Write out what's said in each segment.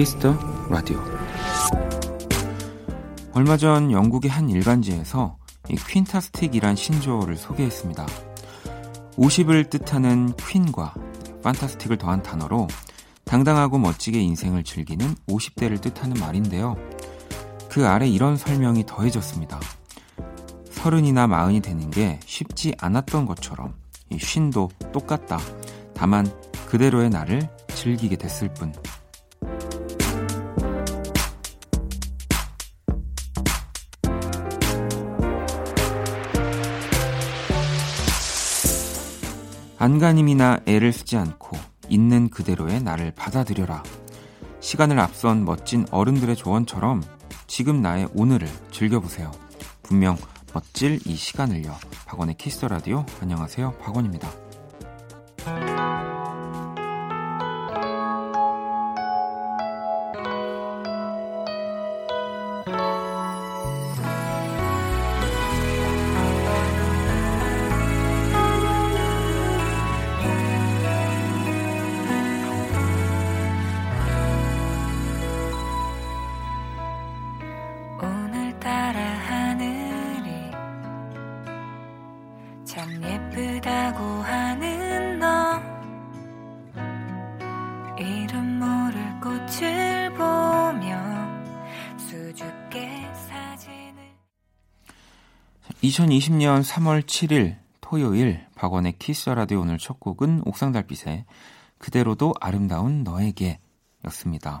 키스 더 라디오 얼마 전 영국의 한 일간지에서 이 quintastic이란 신조어를 소개했습니다. 50을 뜻하는 quin과 fantastic을 더한 단어로 당당하고 멋지게 인생을 즐기는 50대를 뜻하는 말인데요. 그 아래 이런 설명이 더해졌습니다. 서른이나 마흔이 되는 게 쉽지 않았던 것처럼 이 쉰도 똑같다. 다만 그대로의 나를 즐기게 됐을 뿐. 안간힘이나 애를 쓰지 않고 있는 그대로의 나를 받아들여라. 시간을 앞선 멋진 어른들의 조언처럼 지금 나의 오늘을 즐겨보세요. 분명 멋질 이 시간을요. 박원의 키스 라디오. 안녕하세요. 박원입니다. 2020년 3월 7일 토요일 박원의 키스 더 라디오 오늘 첫 곡은 옥상 달빛의 그대로도 아름다운 너에게 였습니다.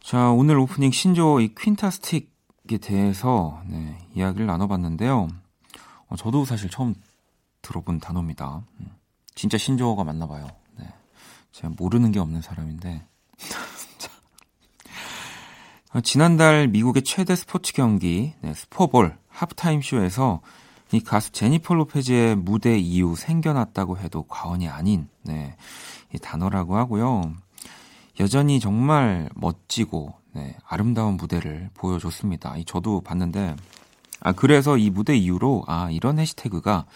자, 오늘 오프닝 신조어 quintastic에 대해서 네, 이야기를 나눠봤는데요. 어, 저도 사실 처음 들어본 단어입니다. 음, 진짜 신조어가 맞나 봐요. 네. 제가 모르는 게 없는 사람인데. 어, 지난달 미국의 최대 스포츠 경기 네, 슈퍼볼 하프타임 쇼에서 이 가수 제니퍼 로페즈의 무대 이후 생겨났다고 해도 과언이 아닌 네, 이 단어라고 하고요. 여전히 정말 멋지고 네, 아름다운 무대를 보여줬습니다. 이 저도 봤는데 아 그래서 이 무대 이후로 아 이런 해시태그가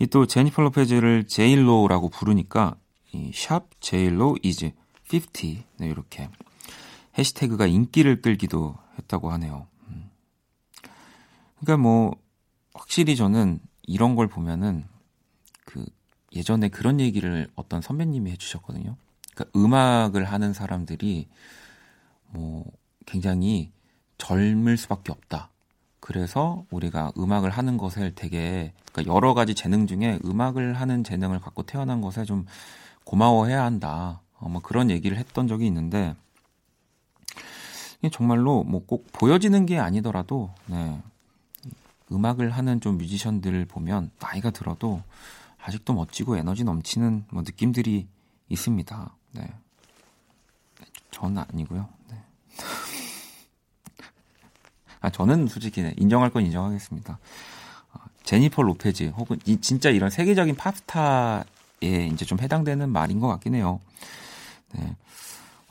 이 또 제니퍼 로페즈를 JLo라고 부르니까 이샵 JLo is 50 네, 이렇게 해시태그가 인기를 끌기도 했다고 하네요. 그러니까 뭐 확실히 저는 이런 걸 보면은 그 예전에 그런 얘기를 어떤 선배님이 해주셨거든요. 그러니까 음악을 하는 사람들이 뭐 굉장히 젊을 수밖에 없다. 그래서 우리가 음악을 하는 것을 되게 그러니까 여러 가지 재능 중에 음악을 하는 재능을 갖고 태어난 것에 좀 고마워해야 한다. 어, 뭐 그런 얘기를 했던 적이 있는데 정말로 뭐 꼭 보여지는 게 아니더라도 네, 음악을 하는 좀 뮤지션들을 보면 나이가 들어도 아직도 멋지고 에너지 넘치는 뭐 느낌들이 있습니다. 네. 저는 아니고요. 네. 아, 저는 솔직히 네, 인정할 건 인정하겠습니다. 어, 제니퍼 로페즈 혹은 이 진짜 이런 세계적인 팝스타에 이제 좀 해당되는 말인 것 같긴 해요. 네.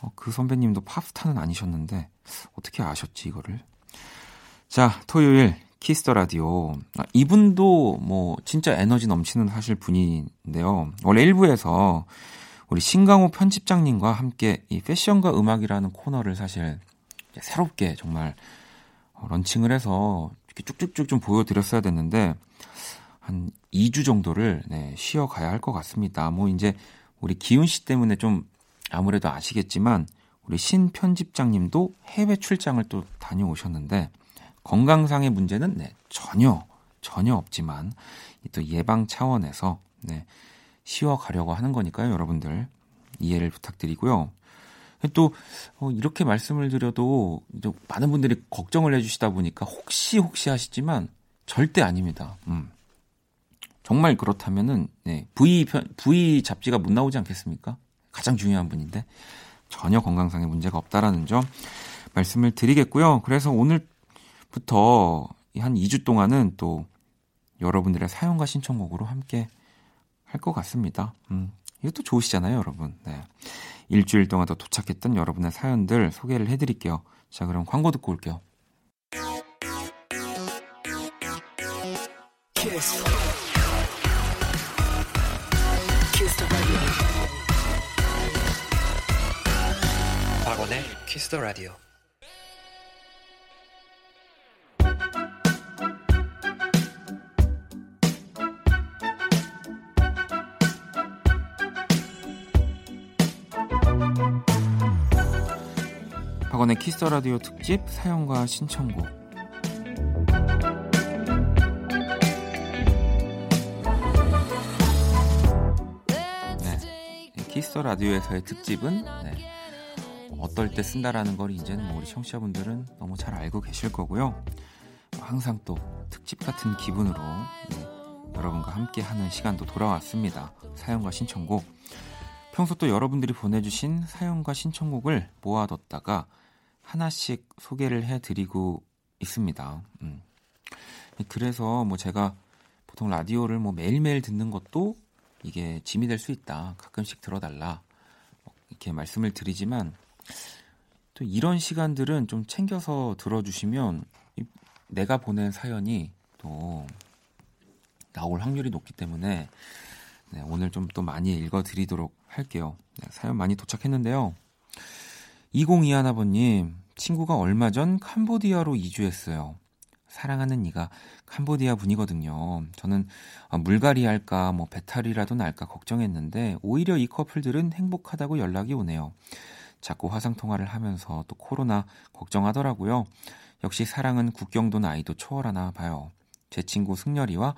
어, 그 선배님도 팝스타는 아니셨는데 어떻게 아셨지 이거를? 자, 토요일 키스 더 라디오. 아, 이분도 뭐 진짜 에너지 넘치는 사실 분인데요. 원래 1부에서 우리 신강호 편집장님과 함께 이 패션과 음악이라는 코너를 사실 새롭게 정말 어, 런칭을 해서 이렇게 쭉쭉쭉 좀 보여드렸어야 됐는데 한 2주 정도를 네, 쉬어가야 할 것 같습니다. 뭐 이제 우리 기훈 씨 때문에 좀 아무래도 아시겠지만 우리 신 편집장님도 해외 출장을 또 다녀오셨는데 건강상의 문제는 네, 전혀 전혀 없지만 또 예방 차원에서 네, 쉬어가려고 하는 거니까요, 여러분들 이해를 부탁드리고요. 또 어, 이렇게 말씀을 드려도 많은 분들이 걱정을 해주시다 보니까 혹시 혹시 하시지만 절대 아닙니다. 음. 정말 그렇다면은 네, V 편, V 잡지가 못 나오지 않겠습니까? 가장 중요한 분인데 전혀 건강상의 문제가 없다라는 점 말씀을 드리겠고요. 그래서 오늘 부터 한 2주 동안은 또 여러분들의 사연과 신청곡으로 함께 할 것 같습니다. 음, 이것도 좋으시잖아요, 여러분. 네. 일주일 동안 더 도착했던 여러분의 사연들 소개를 해드릴게요. 자, 그럼 광고 듣고 올게요. 키스. 키스 더 라디오. 박원의 키스 더 라디오. 특집 사연과 신청곡. 네. 키스 더 라디오에서의 특집은 네. 어떨 때 쓴다라는 걸 이제는 뭐 우리 청취자분들은 너무 잘 알고 계실 거고요. 항상 또 특집 같은 기분으로 네, 여러분과 함께 하는 시간도 돌아왔습니다. 사연과 신청곡. 평소 또 여러분들이 보내주신 사연과 신청곡을 모아뒀다가 하나씩 소개를 해드리고 있습니다. 음. 그래서 뭐 제가 보통 라디오를 뭐 매일매일 듣는 것도 이게 짐이 될 수 있다. 가끔씩 들어달라. 이렇게 말씀을 드리지만 또 이런 시간들은 좀 챙겨서 들어주시면 내가 보낸 사연이 또 나올 확률이 높기 때문에 네, 오늘 좀 또 많이 읽어드리도록 할게요. 네, 사연 많이 도착했는데요. 2021아버님, 친구가 얼마 전 캄보디아로 이주했어요. 사랑하는 네가 캄보디아 분이거든요. 저는 아, 물갈이 할까, 뭐 배탈이라도 날까 걱정했는데 오히려 이 커플들은 행복하다고 연락이 오네요. 자꾸 화상 통화를 하면서 또 코로나 걱정하더라고요. 역시 사랑은 국경도 나이도 초월하나 봐요. 제 친구 승열이와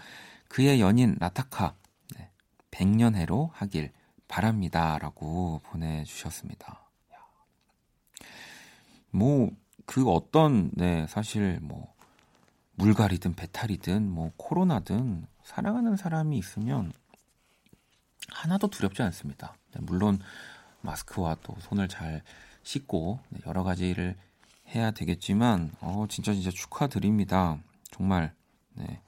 그의 연인 나타카 네, 100년해로 하길 바랍니다 라고 보내주셨습니다. 뭐 그 어떤 네 사실 뭐 물갈이든 배탈이든 뭐 코로나든 사랑하는 사람이 있으면 하나도 두렵지 않습니다. 네, 물론 마스크와 또 손을 잘 씻고 네, 여러 가지를 해야 되겠지만 어 진짜 진짜 축하드립니다. 정말 네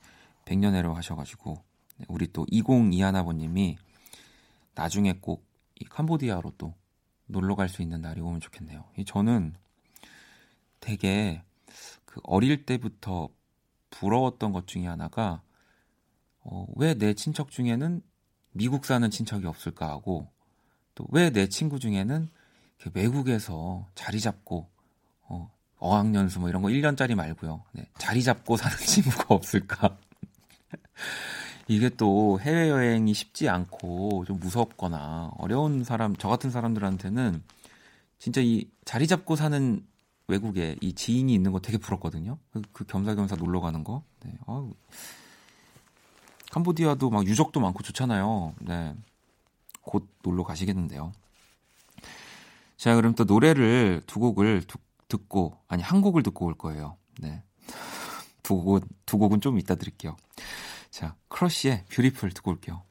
100년해로 하셔가지고 네, 우리 또 2021아버님이 나중에 꼭 이 캄보디아로 또 놀러 갈 수 있는 날이 오면 좋겠네요. 저는 되게 그 어릴 때부터 부러웠던 것 중에 하나가 어, 왜 내 친척 중에는 미국 사는 친척이 없을까 하고 또 왜 내 친구 중에는 외국에서 자리 잡고 어, 어학연수 뭐 이런 거 1년짜리 말고요. 네, 자리 잡고 사는 친구가 없을까? 이게 또 해외여행이 쉽지 않고 좀 무섭거나 어려운 사람, 저 같은 사람들한테는 진짜 이 자리 잡고 사는 외국에 이 지인이 있는 거 되게 부럽거든요. 그, 그 겸사겸사 놀러 가는 거. 네. 아, 캄보디아도 막 유적도 많고 좋잖아요. 네. 곧 놀러 가시겠는데요. 자, 그럼 또 노래를 두 곡을 두, 듣고, 아니, 한 곡을 듣고 올 거예요. 네. 두 곡은, 두 곡은 좀 이따 드릴게요. 자, 크러쉬의 Beautiful 듣고 올게요.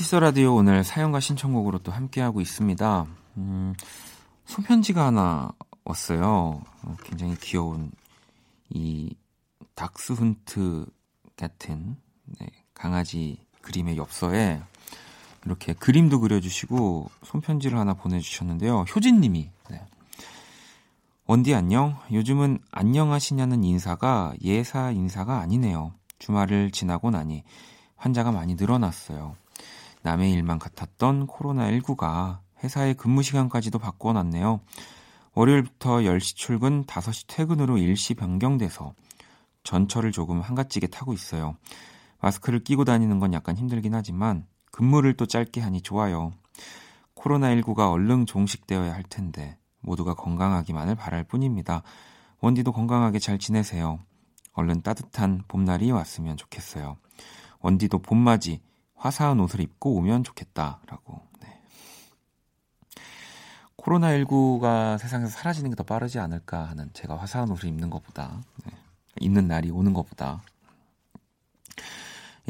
키스 라디오 오늘 사연과 신청곡으로 또 함께하고 있습니다. 음, 손편지가 하나 왔어요. 어, 굉장히 귀여운 이 닥스훈트 같은 네, 강아지 그림의 엽서에 이렇게 그림도 그려주시고 손편지를 하나 보내주셨는데요. 효진님이 네. 원디 안녕. 요즘은 안녕하시냐는 인사가 예사 인사가 아니네요. 주말을 지나고 나니 환자가 많이 늘어났어요. 남의 일만 같았던 코로나19가 회사의 근무 시간까지도 바꿔놨네요. 월요일부터 10시 출근, 5시 퇴근으로 일시 변경돼서 전철을 조금 한가지게 타고 있어요. 마스크를 끼고 다니는 건 약간 힘들긴 하지만 근무를 또 짧게 하니 좋아요. 코로나19가 얼른 종식되어야 할 텐데 모두가 건강하기만을 바랄 뿐입니다. 원디도 건강하게 잘 지내세요. 얼른 따뜻한 봄날이 왔으면 좋겠어요. 원디도 봄맞이 화사한 옷을 입고 오면 좋겠다라고. 네. 코로나19가 세상에서 사라지는 게 더 빠르지 않을까 하는 제가 화사한 옷을 입는 것보다 네. 입는 날이 오는 것보다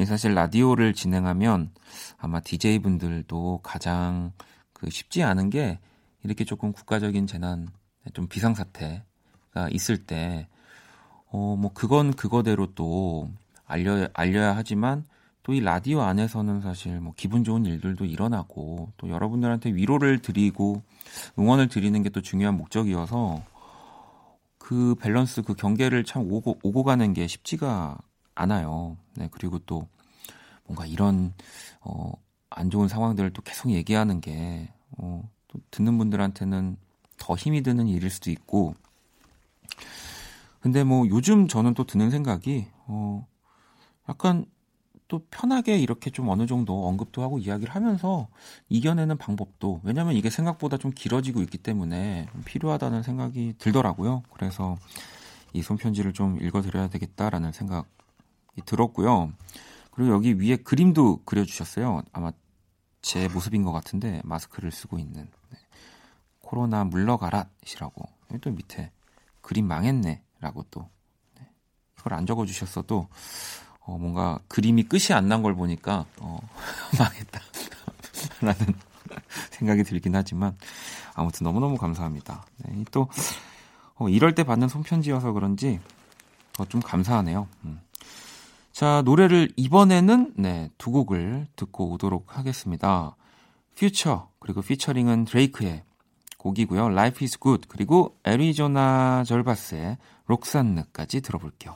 사실 라디오를 진행하면 아마 DJ분들도 가장 그 쉽지 않은 게 이렇게 조금 국가적인 재난, 좀 비상 사태가 있을 때, 어, 뭐, 그건 그거대로 또 알려, 알려야 하지만 또 이 라디오 안에서는 사실 뭐 기분 좋은 일들도 일어나고 또 여러분들한테 위로를 드리고 응원을 드리는 게 또 중요한 목적이어서 그 밸런스, 그 경계를 참 오고, 오고 가는 게 쉽지가 않아요. 네, 그리고 또 뭔가 이런, 어, 안 좋은 상황들을 또 계속 얘기하는 게, 어, 또 듣는 분들한테는 더 힘이 드는 일일 수도 있고, 근데 뭐 요즘 저는 또 드는 생각이, 어, 약간 또 편하게 이렇게 좀 어느 정도 언급도 하고 이야기를 하면서 이겨내는 방법도 왜냐면 이게 생각보다 좀 길어지고 있기 때문에 필요하다는 생각이 들더라고요. 그래서 이 손편지를 좀 읽어드려야 되겠다라는 생각이 들었고요. 그리고 여기 위에 그림도 그려주셨어요. 아마 제 모습인 것 같은데 마스크를 쓰고 있는 네. 코로나 물러가라이라고 여기 또 밑에 그림 망했네라고 또 네. 이걸 안 적어주셨어도 어, 뭔가 그림이 끝이 안 난 걸 보니까 어, 망했다 라는 생각이 들긴 하지만 아무튼 너무너무 감사합니다. 네, 또 어, 이럴 때 받는 손편지여서 그런지 어, 좀 감사하네요. 음. 자, 노래를 이번에는 네, 두 곡을 듣고 오도록 하겠습니다. 퓨처 그리고 피처링은 드레이크의 곡이고요. Life is Good 그리고 애리조나 절바스의 록산느까지 들어볼게요.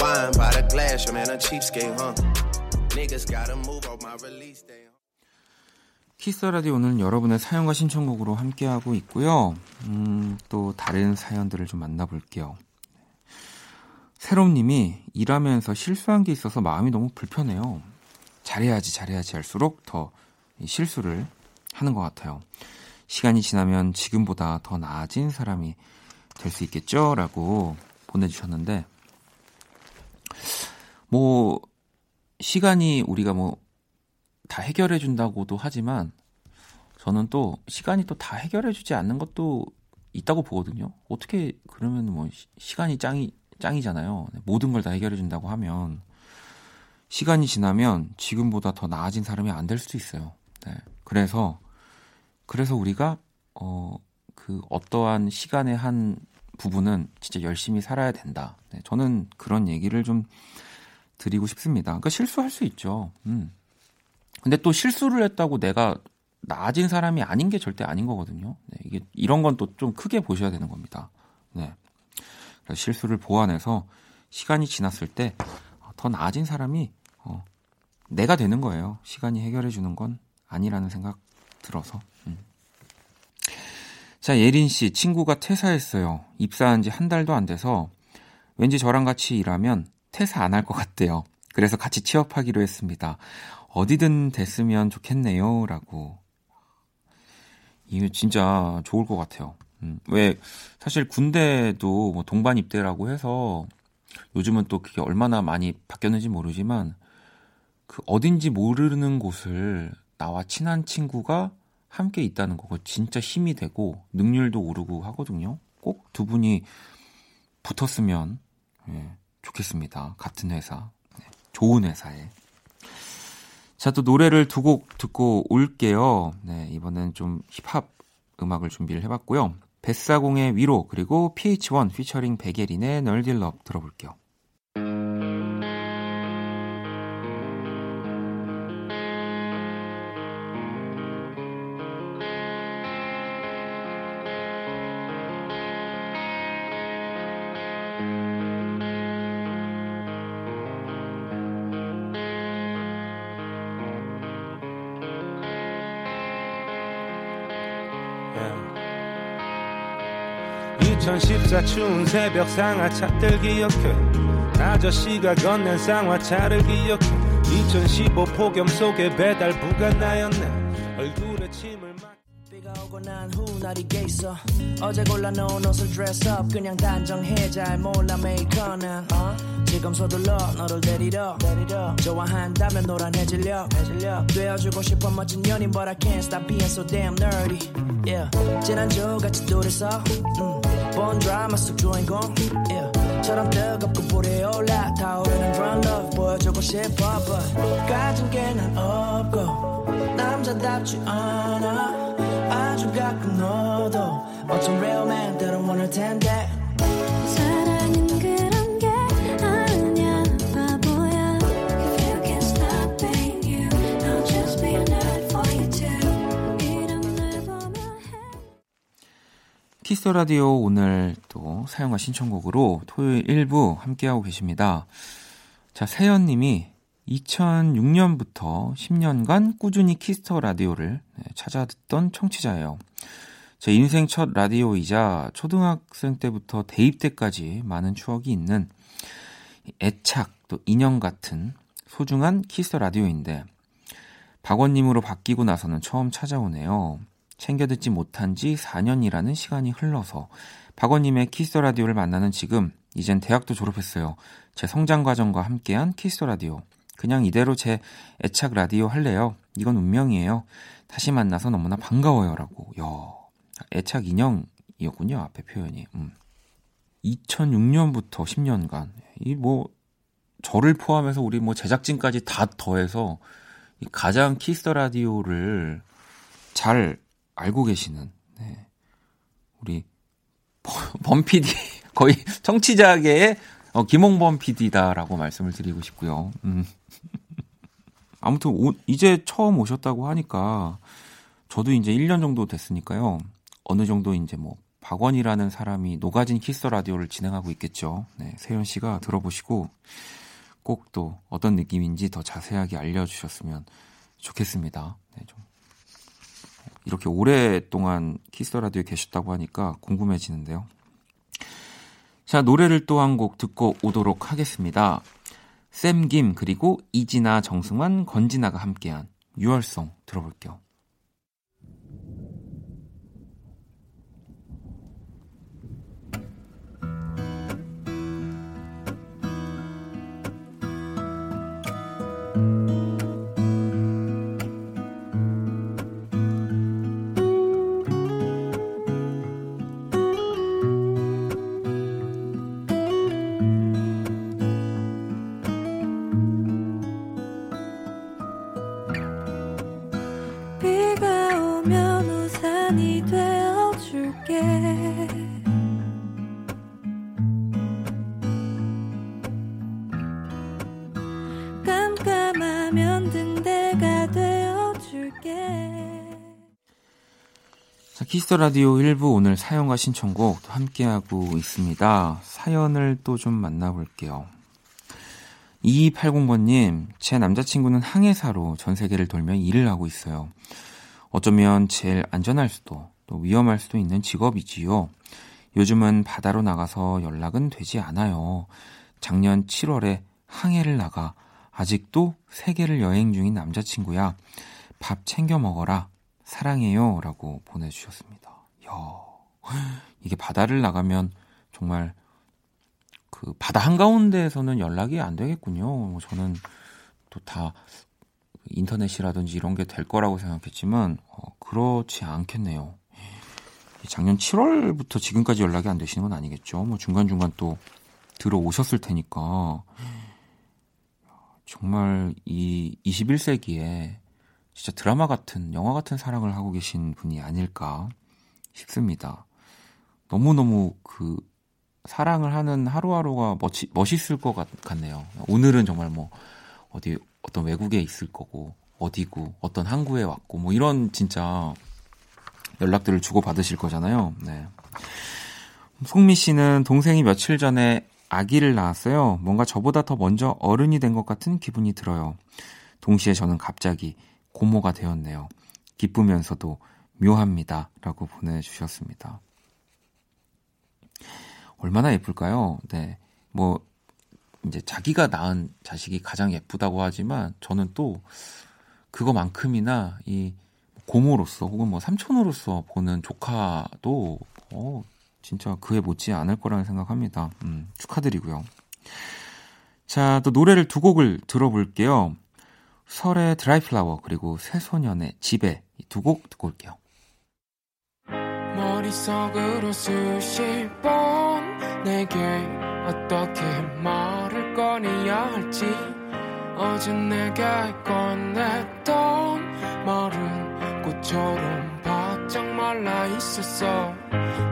Wine by the glass, your man a cheapskate, huh? Niggas gotta move on my release day. 키스 라디오는 여러분의 사연과 신청곡으로 함께하고 있고요. 음, 또 다른 사연들을 좀 만나볼게요. 새롬님이 일하면서 실수한 게 있어서 마음이 너무 불편해요. 잘해야지, 잘해야지 할수록 더 실수를 하는 것 같아요. 시간이 지나면 지금보다 더 나아진 사람이 될 수 있겠죠? 라고 보내주셨는데, 뭐 시간이 우리가 뭐 다 해결해 준다고도 하지만 저는 또 시간이 또 다 해결해 주지 않는 것도 있다고 보거든요. 어떻게 그러면 뭐 시간이 짱이 짱이잖아요. 모든 걸 다 해결해 준다고 하면 시간이 지나면 지금보다 더 나아진 사람이 안 될 수도 있어요. 네. 그래서 그래서 우리가 어 그 어떠한 시간의 한 부분은 진짜 열심히 살아야 된다. 네, 저는 그런 얘기를 좀 드리고 싶습니다. 그러니까 실수할 수 있죠. 음. 근데 또 실수를 했다고 내가 나아진 사람이 아닌 게 절대 아닌 거거든요. 네, 이게 이런 건 또 좀 크게 보셔야 되는 겁니다. 네. 그래서 실수를 보완해서 시간이 지났을 때 더 나아진 사람이 어, 내가 되는 거예요. 시간이 해결해 주는 건 아니라는 생각 들어서. 음. 자, 예린 씨, 친구가 퇴사했어요. 입사한 지 한 달도 안 돼서 왠지 저랑 같이 일하면 퇴사 안 할 것 같대요. 그래서 같이 취업하기로 했습니다. 어디든 됐으면 좋겠네요. 라고. 이게 진짜 좋을 것 같아요. 음, 왜, 사실 군대도 뭐 동반 입대라고 해서 요즘은 또 그게 얼마나 많이 바뀌었는지 모르지만 그 어딘지 모르는 곳을 나와 친한 친구가 함께 있다는 거가 진짜 힘이 되고 능률도 오르고 하거든요. 꼭 두 분이 붙었으면 예, 좋겠습니다. 같은 회사. 네, 좋은 회사에. 자, 또 노래를 두 곡 듣고 올게요. 네, 이번엔 좀 힙합 음악을 준비를 해봤고요. 뱃사공의 위로, 그리고 PH1 피처링 백예린의 널딜럽 들어볼게요. 2014 추운 새벽 상하차들 기억해 아저씨가 건넨 쌍화차를 기억해. 2015 폭염 속에 배달부가 나였네. 얼굴에 침을 비가 오고 난 후 날이 개 있어. 어제 골라 놓은 옷을 dress up 그냥 단정해. 잘 몰라 메이커는. 어? 지금 서둘러 너를 데리러, 데리러. 좋아한다면 노란 해질려 해질려 되어주고 싶어 멋진 연인 But I can't stop being so damn nerdy. Yeah. 지난주 같이 둘이서. 음, 본 드라마 속 주인공. 처럼 뜨겁고 불이 올라 타오르는 drum love 보여주고 싶어 But 가진 게 난 없고 남자답지 않아. 아주 가끔 너도 어떤 real man 때론 원할 텐데 키스 더 라디오 오늘 또 사연과 신청곡으로 토요일 1부 함께하고 계십니다. 자, 세연 님이 2006년부터 10년간 꾸준히 키스 더 라디오를 찾아 듣던 청취자예요. 제 인생 첫 라디오이자 초등학생 때부터 대입 때까지 많은 추억이 있는 애착 또 인형 같은 소중한 키스 더 라디오인데 박원님으로 바뀌고 나서는 처음 찾아오네요. 챙겨 듣지 못한 지 4년이라는 시간이 흘러서 박원님의 Kiss the Radio를 만나는 지금 이젠 대학도 졸업했어요. 제 성장 과정과 함께한 Kiss the Radio. 그냥 이대로 제 애착 라디오 할래요. 이건 운명이에요. 다시 만나서 너무나 반가워요라고. 야, 애착 인형이었군요. 앞에 표현이. 음. 2006년부터 10년간 이 뭐 저를 포함해서 우리 뭐 제작진까지 다 더해서 이 가장 Kiss the Radio를 잘 알고 계시는 네. 우리 범피디 거의 청취자계의 어, 김홍범 PD다라고 말씀을 드리고 싶고요. 음. 아무튼 오, 이제 처음 오셨다고 하니까 저도 이제 1년 정도 됐으니까요. 어느 정도 이제 뭐 박원이라는 사람이 녹아진 키스 라디오를 진행하고 있겠죠. 네, 세현 씨가 들어보시고 꼭 또 어떤 느낌인지 더 자세하게 알려주셨으면 좋겠습니다. 네, 좀 이렇게 오랫동안 키스 라디오에 계셨다고 하니까 궁금해지는데요. 자, 노래를 또 한 곡 듣고 오도록 하겠습니다. 샘김 그리고 이진아, 정승환, 건진아가 함께한 유월송 들어볼게요. Kiss the Radio 1부 오늘 사연과 신청곡 함께하고 있습니다. 사연을 또 좀 만나볼게요. 2280번님, 제 남자친구는 항해사로 전 세계를 돌며 일을 하고 있어요. 어쩌면 제일 안전할 수도, 또 위험할 수도 있는 직업이지요. 요즘은 바다로 나가서 연락은 되지 않아요. 작년 7월에 항해를 나가 아직도 세계를 여행 중인 남자친구야. 밥 챙겨 먹어라. 사랑해요. 라고 보내주셨습니다. 야 이게 바다를 나가면 정말 그 바다 한가운데에서는 연락이 안 되겠군요. 뭐 저는 또 다 인터넷이라든지 이런 게 될 거라고 생각했지만 어, 그렇지 않겠네요. 작년 7월부터 지금까지 연락이 안 되시는 건 아니겠죠. 뭐 중간중간 또 들어오셨을 테니까 정말 이 21세기에 진짜 드라마 같은, 영화 같은 사랑을 하고 계신 분이 아닐까 싶습니다. 너무너무 그, 사랑을 하는 하루하루가 멋지, 멋있을 것 같, 같네요. 오늘은 정말 뭐, 어디, 어떤 외국에 있을 거고, 어디고, 어떤 항구에 왔고, 뭐 이런 진짜 연락들을 주고 받으실 거잖아요. 네. 송미 씨는 동생이 며칠 전에 아기를 낳았어요. 뭔가 저보다 더 먼저 어른이 된 것 같은 기분이 들어요. 동시에 저는 갑자기 고모가 되었네요. 기쁘면서도 묘합니다. 라고 보내주셨습니다. 얼마나 예쁠까요? 네. 뭐, 이제 자기가 낳은 자식이 가장 예쁘다고 하지만 저는 또 그거만큼이나 이 고모로서 혹은 뭐 삼촌으로서 보는 조카도 어, 진짜 그에 못지 않을 거라는 생각합니다. 음, 축하드리고요. 자, 또 노래를 두 곡을 들어볼게요. 설의 드라이플라워 그리고 새소년의 집에 두 곡 듣고 올게요. 머릿속으로 수십 번 내게 어떻게 말을 꺼내야 할지 어젠 내가 꺼냈던 말은 꽃처럼 바짝 말라 있었어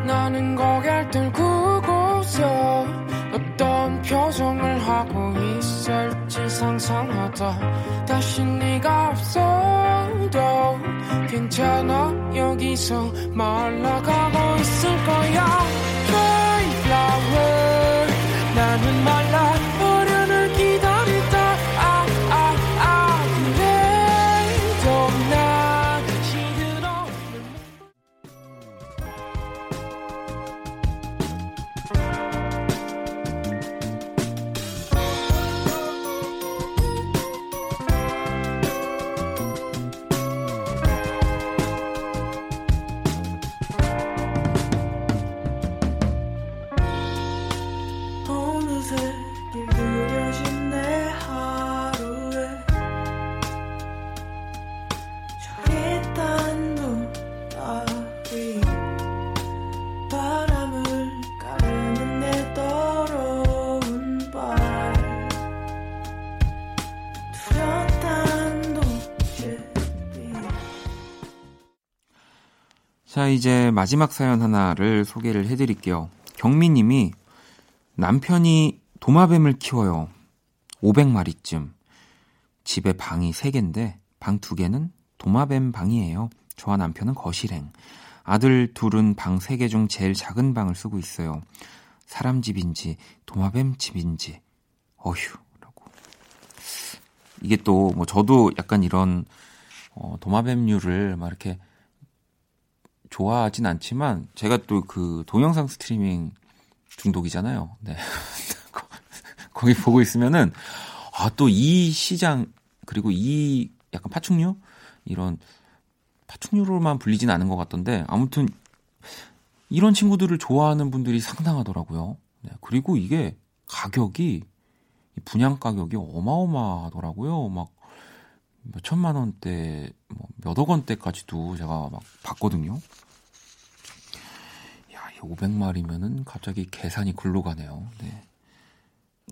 나는 고개를 들고서 어떤 표정을 하고 있을지 상상하다. 다시 네가 없어도 괜찮아. 여기서 말라가고 있을 거야. Flower 나는 말라 자, 이제 마지막 사연 하나를 소개를 해드릴게요. 경미님이 남편이 도마뱀을 키워요. 500마리쯤. 집에 방이 3개인데 방 2개는 도마뱀 방이에요. 저와 남편은 거실행. 아들 둘은 방 3개 중 제일 작은 방을 쓰고 있어요. 사람 집인지 도마뱀 집인지 어휴. 이게 또 뭐 저도 약간 이런 어, 도마뱀류를 막 이렇게 좋아하진 않지만 제가 또 그 동영상 스트리밍 중독이잖아요. 네. 거기 보고 있으면은 아 또 이 시장 그리고 이 약간 파충류 이런 파충류로만 불리진 않은 것 같던데 아무튼 이런 친구들을 좋아하는 분들이 상당하더라고요. 네. 그리고 이게 가격이 분양 가격이 어마어마하더라고요. 막 몇 천만 원대, 뭐 몇억 원대까지도 제가 막 봤거든요. 500마리면은 갑자기 계산이 글로 가네요. 네.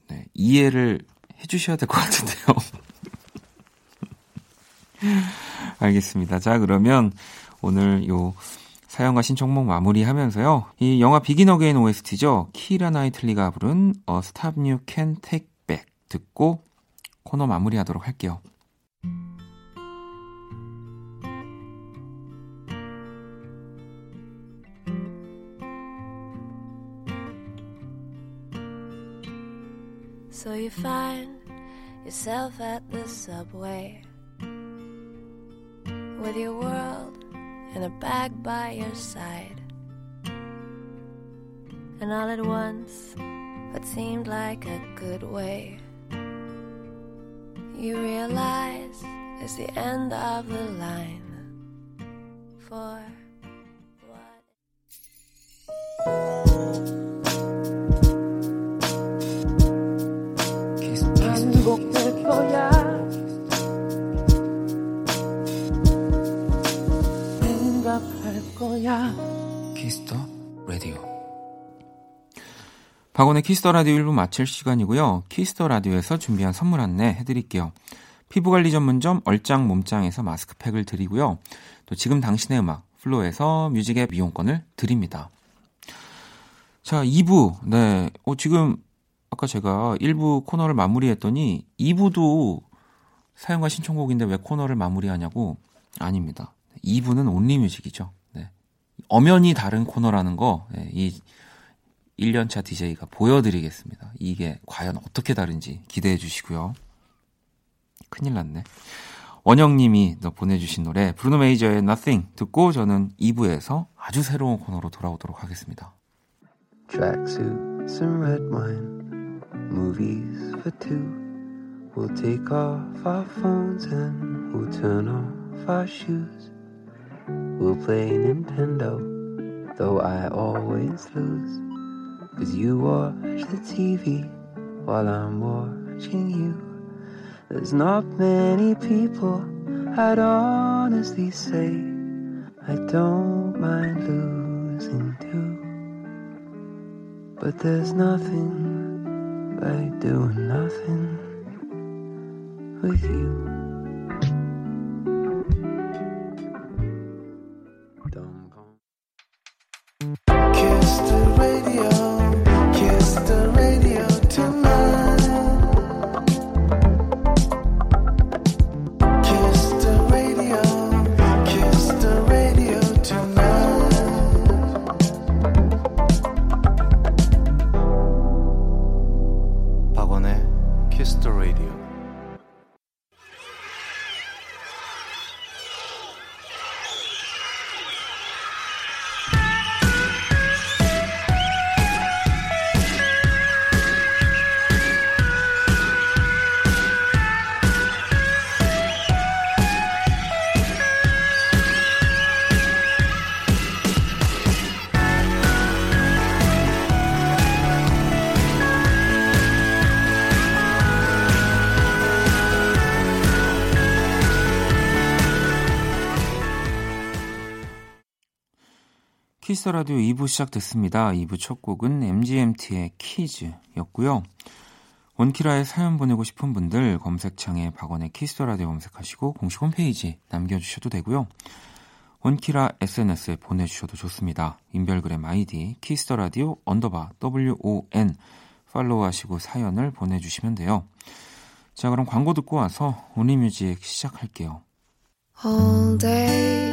네. 이해를 해주셔야 될 것 같은데요. 알겠습니다. 자, 그러면 오늘 요 사연과 신청곡 마무리하면서요. 이 영화 비긴 어게인 OST죠. 키라 나이틀리가 부른 A Stop You Can Take Back 듣고 코너 마무리하도록 할게요. You find yourself at the subway with your world in a bag by your side. And all at once, what seemed like a good way, you realize it's the end of the line for 거야 Kiss the Radio. 박원의 Kiss the Radio 1부 마칠 시간이고요. Kiss the Radio에서 준비한 선물 안내 해드릴게요. 피부관리 전문점 얼짱 몸짱에서 마스크팩을 드리고요. 또 지금 당신의 음악 플로에서 뮤직 이용권을 드립니다. 자 2부. 네. 어, 지금 아까 제가 1부 코너를 마무리했더니 2부도 사연과 신청곡인데 왜 코너를 마무리하냐고 아닙니다. 2부는 온리뮤직이죠. 네. 엄연히 다른 코너라는 거, 네, 이 1년차 DJ가 보여드리겠습니다. 이게 과연 어떻게 다른지 기대해 주시고요. 큰일 났네. 원영님이 보내주신 노래 브루노 메이저의 Nothing 듣고 저는 2부에서 아주 새로운 코너로 돌아오도록 하겠습니다. tracksuits and red wine, movies for two. We'll take off our phones and we'll turn off our shoes. We'll play Nintendo, though I always lose. Cause you watch the TV while I'm watching you. There's not many people I'd honestly say I don't mind losing too. But there's nothing like doing nothing with you. 키스 라디오 2부 시작됐습니다. 2부 첫 곡은 MGMT의 Kids였고요. 원키라에 사연 보내고 싶은 분들 검색창에 박원의 키스 라디오 검색하시고 공식 홈페이지 남겨주셔도 되고요. 원키라 SNS에 보내주셔도 좋습니다. 인별그램 아이디 키스 라디오 언더바 WON 팔로우하시고 사연을 보내주시면 돼요. 자 그럼 광고 듣고 와서 Only Music 시작할게요. All day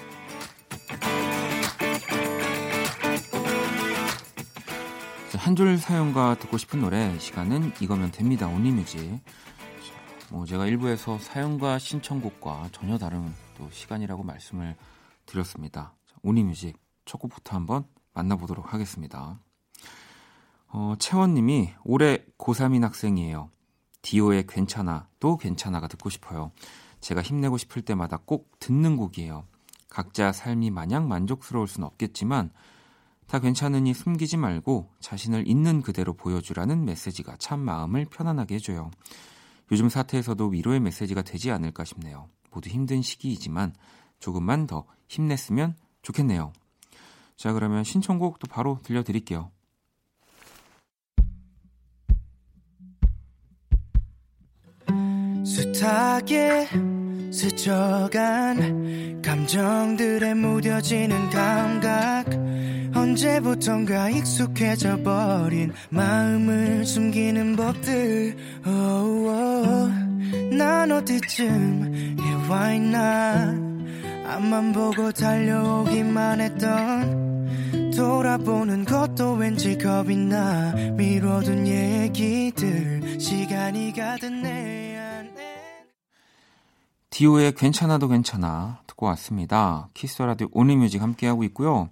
한 줄 사연과 듣고 싶은 노래 시간은 이거면 됩니다. Only Music. 뭐 제가 1부에서 사연과 신청곡과 전혀 다른 또 시간이라고 말씀을 드렸습니다. Only Music 첫 곡부터 한번 만나보도록 하겠습니다. 어, 채원님이 올해 고3인 학생이에요. 디오의 괜찮아 또 괜찮아가 듣고 싶어요. 제가 힘내고 싶을 때마다 꼭 듣는 곡이에요. 각자 삶이 마냥 만족스러울 순 없겠지만 다 괜찮으니 숨기지 말고 자신을 있는 그대로 보여주라는 메시지가 참 마음을 편안하게 해줘요. 요즘 사태에서도 위로의 메시지가 되지 않을까 싶네요. 모두 힘든 시기이지만 조금만 더 힘냈으면 좋겠네요. 자, 그러면 신청곡도 바로 들려드릴게요. 숱하게 스쳐간 감정들에 무뎌지는 감각 언제부턴가 익숙해져 버린 마음을 숨기는 법들 oh, oh. 난 어디쯤 해와 있나 앞만 보고 달려오기만 했던 돌아보는 것도 왠지 겁이 나 미뤄둔 얘기들 시간이 가든 내 안에 디오의 괜찮아도 괜찮아 듣고 왔습니다. 키스 라디오 Only Music 함께하고 있고요.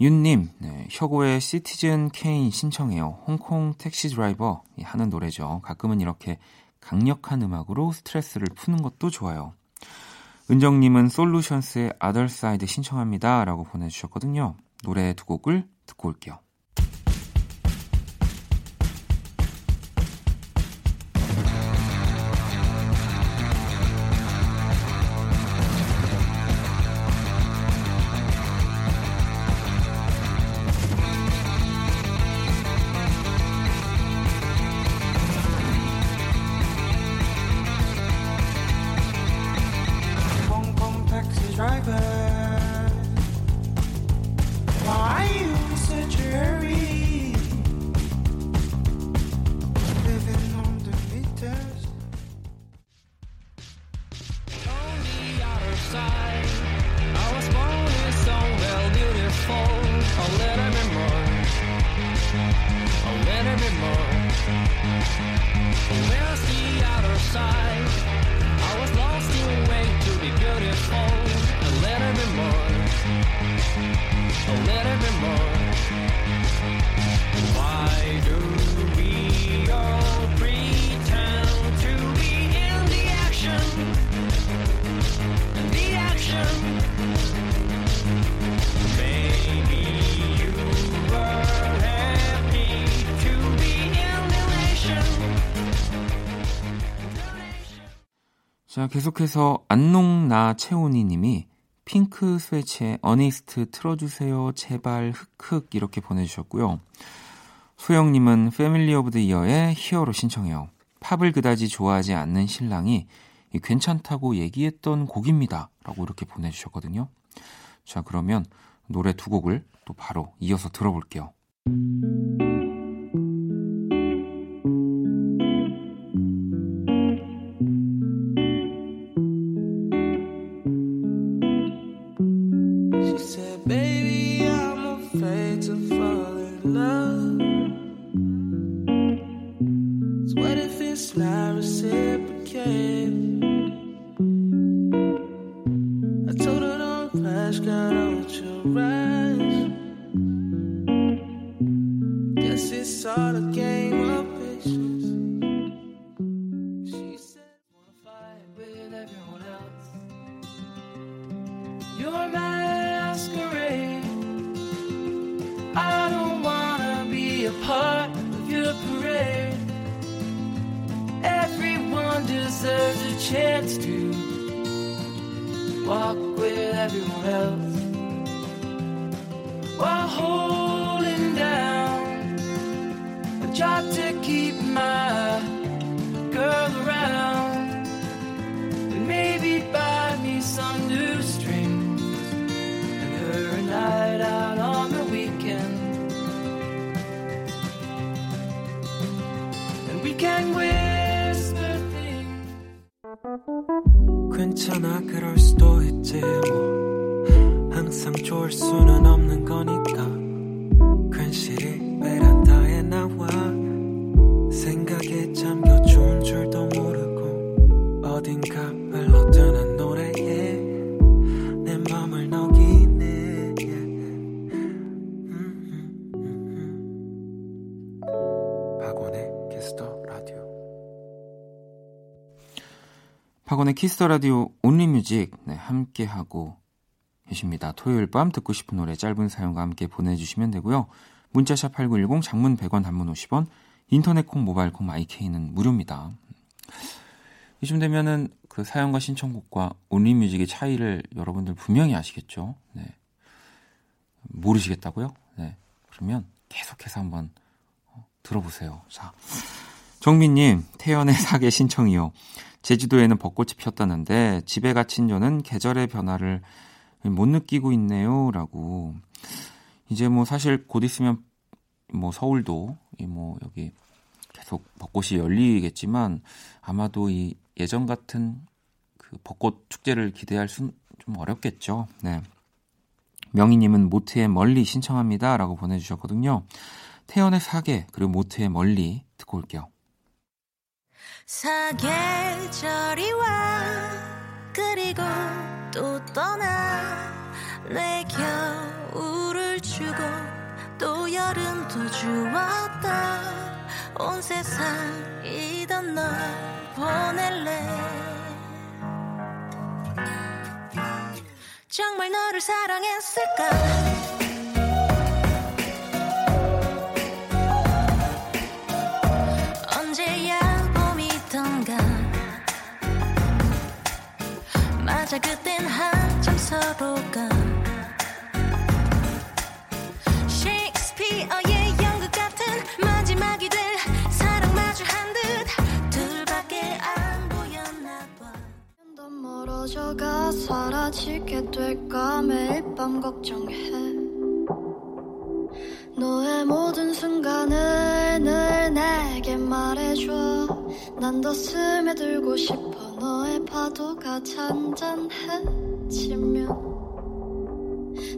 윤님, 네, 혁오의 Citizen Kane 신청해요. 홍콩 택시 드라이버 하는 노래죠. 가끔은 이렇게 강력한 음악으로 스트레스를 푸는 것도 좋아요. 은정님은 솔루션스의 Otherside 신청합니다. 라고 보내주셨거든요. 노래 두 곡을 듣고 올게요. 자, 계속해서 안농나 채훈이 님이 핑크 스웨츠의 Honesty 틀어주세요. 제발 흑흑 이렇게 보내주셨고요. 소영님은 Family of the Year의 Hero 신청해요. 팝을 그다지 좋아하지 않는 신랑이 괜찮다고 얘기했던 곡입니다. 라고 이렇게 보내주셨거든요. 자, 그러면 노래 두 곡을 또 바로 이어서 들어볼게요. All a game of patience. She said, wanna fight with everyone else. You're masquerade. I don't wanna be a part of your parade. Everyone deserves a chance to walk with everyone else while holding 괜찮아 그럴 수도 있지 뭐. 항상 좋을 수는 없는 거니까. 괜시리 박원의 Kiss the Radio Only Music 네, 함께 하고 계십니다. 토요일 밤 듣고 싶은 노래 짧은 사연과 함께 보내주시면 되고요. 문자샵 8910 장문 100원 단문 50원 인터넷 콩 모바일 콩 마이케이는 무료입니다. 이쯤 되면은 그 사연과 신청곡과 Only Music의 차이를 여러분들 분명히 아시겠죠? 네. 모르시겠다고요? 네. 그러면 계속해서 한번 어, 들어보세요. 자, 정민님 태연의 사계 신청이요. 제주도에는 벚꽃이 피었다는데 집에 갇힌 저는 계절의 변화를 못 느끼고 있네요. 라고. 이제 뭐 사실 곧 있으면 뭐 서울도 이뭐 여기 계속 벚꽃이 열리겠지만 아마도 이 예전 같은 그 벚꽃 축제를 기대할 순 좀 어렵겠죠. 네. 명희님은 모트의 멀리 신청합니다. 라고 보내주셨거든요. 태연의 사계, 그리고 모트의 멀리 듣고 올게요. 사계절이 와 그리고 또 떠나 내 겨울을 주고 또 여름도 주었다. 온 세상이던 널 보낼래. 정말 너를 사랑했을까 맞아 그땐 한참 서로가 셰익스피어의 연극 같은 마지막이 될 사랑 마주 한 듯 둘밖에 안 보였나 봐. 더 멀어져가 사라지게 될까 매일 밤 걱정해. 너의 모든 순간을 늘 내게 말해줘. 난 더 스며들고 싶어 너의 파도가 잔잔해지면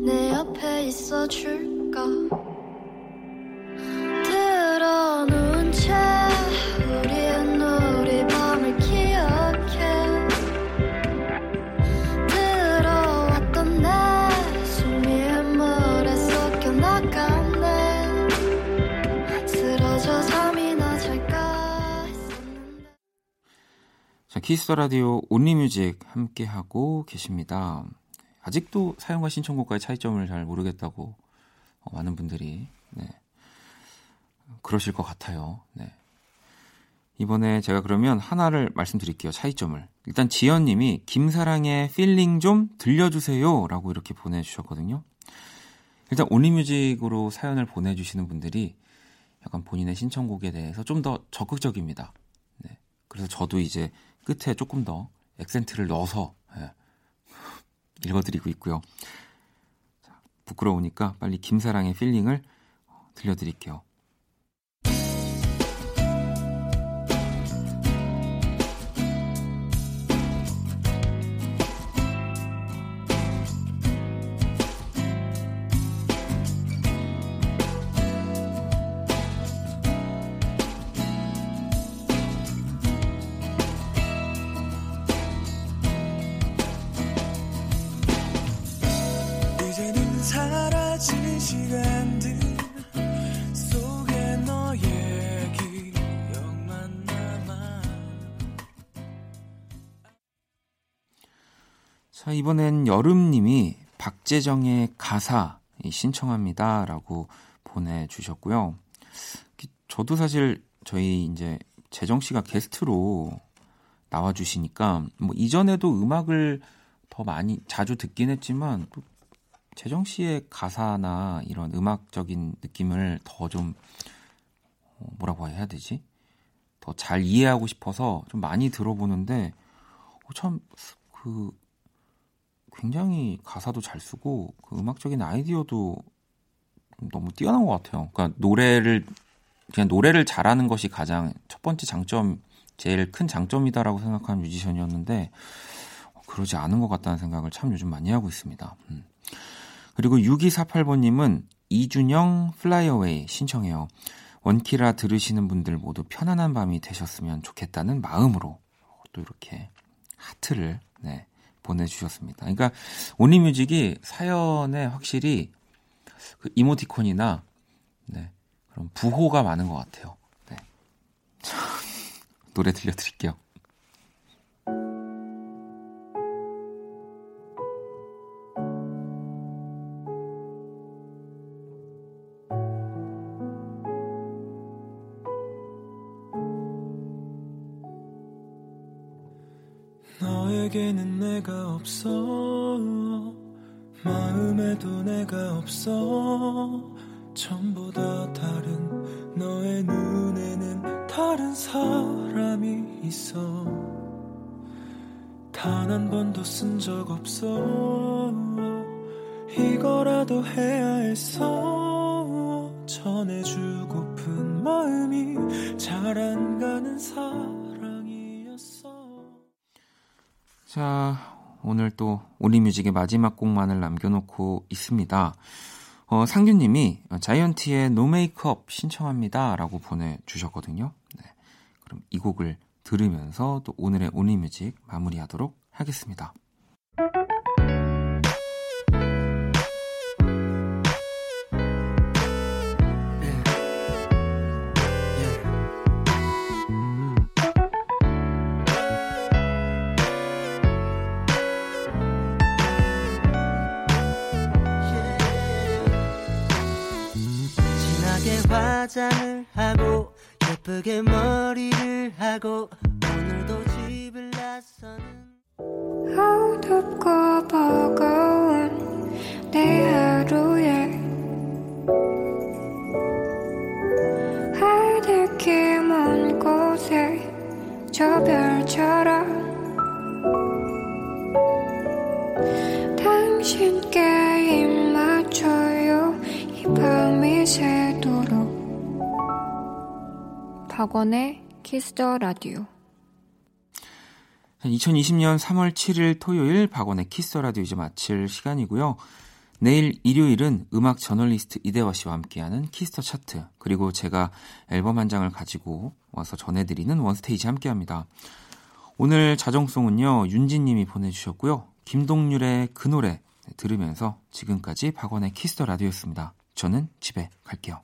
내 옆에 있어줄까? 들어놓은 채 키스 라디오 Only Music 함께 하고 계십니다. 아직도 사연과 신청곡과의 차이점을 잘 모르겠다고 어, 많은 분들이 네. 그러실 것 같아요. 네. 이번에 제가 그러면 하나를 말씀드릴게요. 차이점을. 일단 지연님이 김사랑의 Feeling 좀 들려주세요라고 이렇게 보내주셨거든요. 일단 Only Music으로 사연을 보내주시는 분들이 약간 본인의 신청곡에 대해서 좀 더 적극적입니다. 네. 그래서 저도 이제 끝에 조금 더 액센트를 넣어서 예, 읽어드리고 있고요. 자, 부끄러우니까 빨리 김사랑의 Feeling을 들려드릴게요. 이번엔 여름님이 박재정의 가사 신청합니다. 라고 보내주셨고요. 저도 사실 저희 이제 재정 씨가 게스트로 나와주시니까 뭐 이전에도 음악을 더 많이 자주 듣긴 했지만 또 재정 씨의 가사나 이런 음악적인 느낌을 더 좀 뭐라고 해야 되지? 더 잘 이해하고 싶어서 좀 많이 들어보는데 어, 참그 굉장히 가사도 잘 쓰고 그 음악적인 아이디어도 너무 뛰어난 것 같아요. 그러니까 노래를 그냥 노래를 잘하는 것이 가장 첫 번째 장점, 제일 큰 장점이다라고 생각하는 뮤지션이었는데 어, 그러지 않은 것 같다는 생각을 참 요즘 많이 하고 있습니다. 음. 그리고 6248번님은 이준영 Fly Away 신청해요. 원키라 들으시는 분들 모두 편안한 밤이 되셨으면 좋겠다는 마음으로 또 이렇게 하트를 네, 보내주셨습니다. 그러니까 온리뮤직이 사연에 확실히 그 이모티콘이나 네, 그런 부호가 많은 것 같아요. 네. 노래 들려드릴게요. 없어. 마음에도 내가 없어. 전보다 다른 너의 눈에는 다른 사람이 있어. 단 한 번도 쓴 적 없어. 이거라도 해야 했어 전해주고픈 마음이 잘 안 가는 사랑이었어. 자, 오늘 또 온리뮤직의 마지막 곡만을 남겨놓고 있습니다. 어, 상규님이 자이언티의 노 메이크업 신청합니다. 라고 보내주셨거든요. 네. 그럼 이 곡을 들으면서 또 오늘의 온리뮤직 마무리하도록 하겠습니다. 화장을 하고 예쁘게 머리를 하고 오늘도 집을 나서는 어둡고 버거운 내 하루에 하늘길 먼 곳에 저 별처럼 당신께 박원의 Kiss the Radio 2020년 3월 7일 토요일 박원의 Kiss the Radio 이제 마칠 시간이고요. 내일 일요일은 음악 저널리스트 이대화 씨와 함께하는 Kiss the Chart 그리고 제가 앨범 한 장을 가지고 와서 전해드리는 One Stage 함께합니다. 오늘 자정송은요 윤진님이 보내주셨고요. 김동률의 그 노래 들으면서 지금까지 박원의 Kiss the Radio였습니다. 저는 집에 갈게요.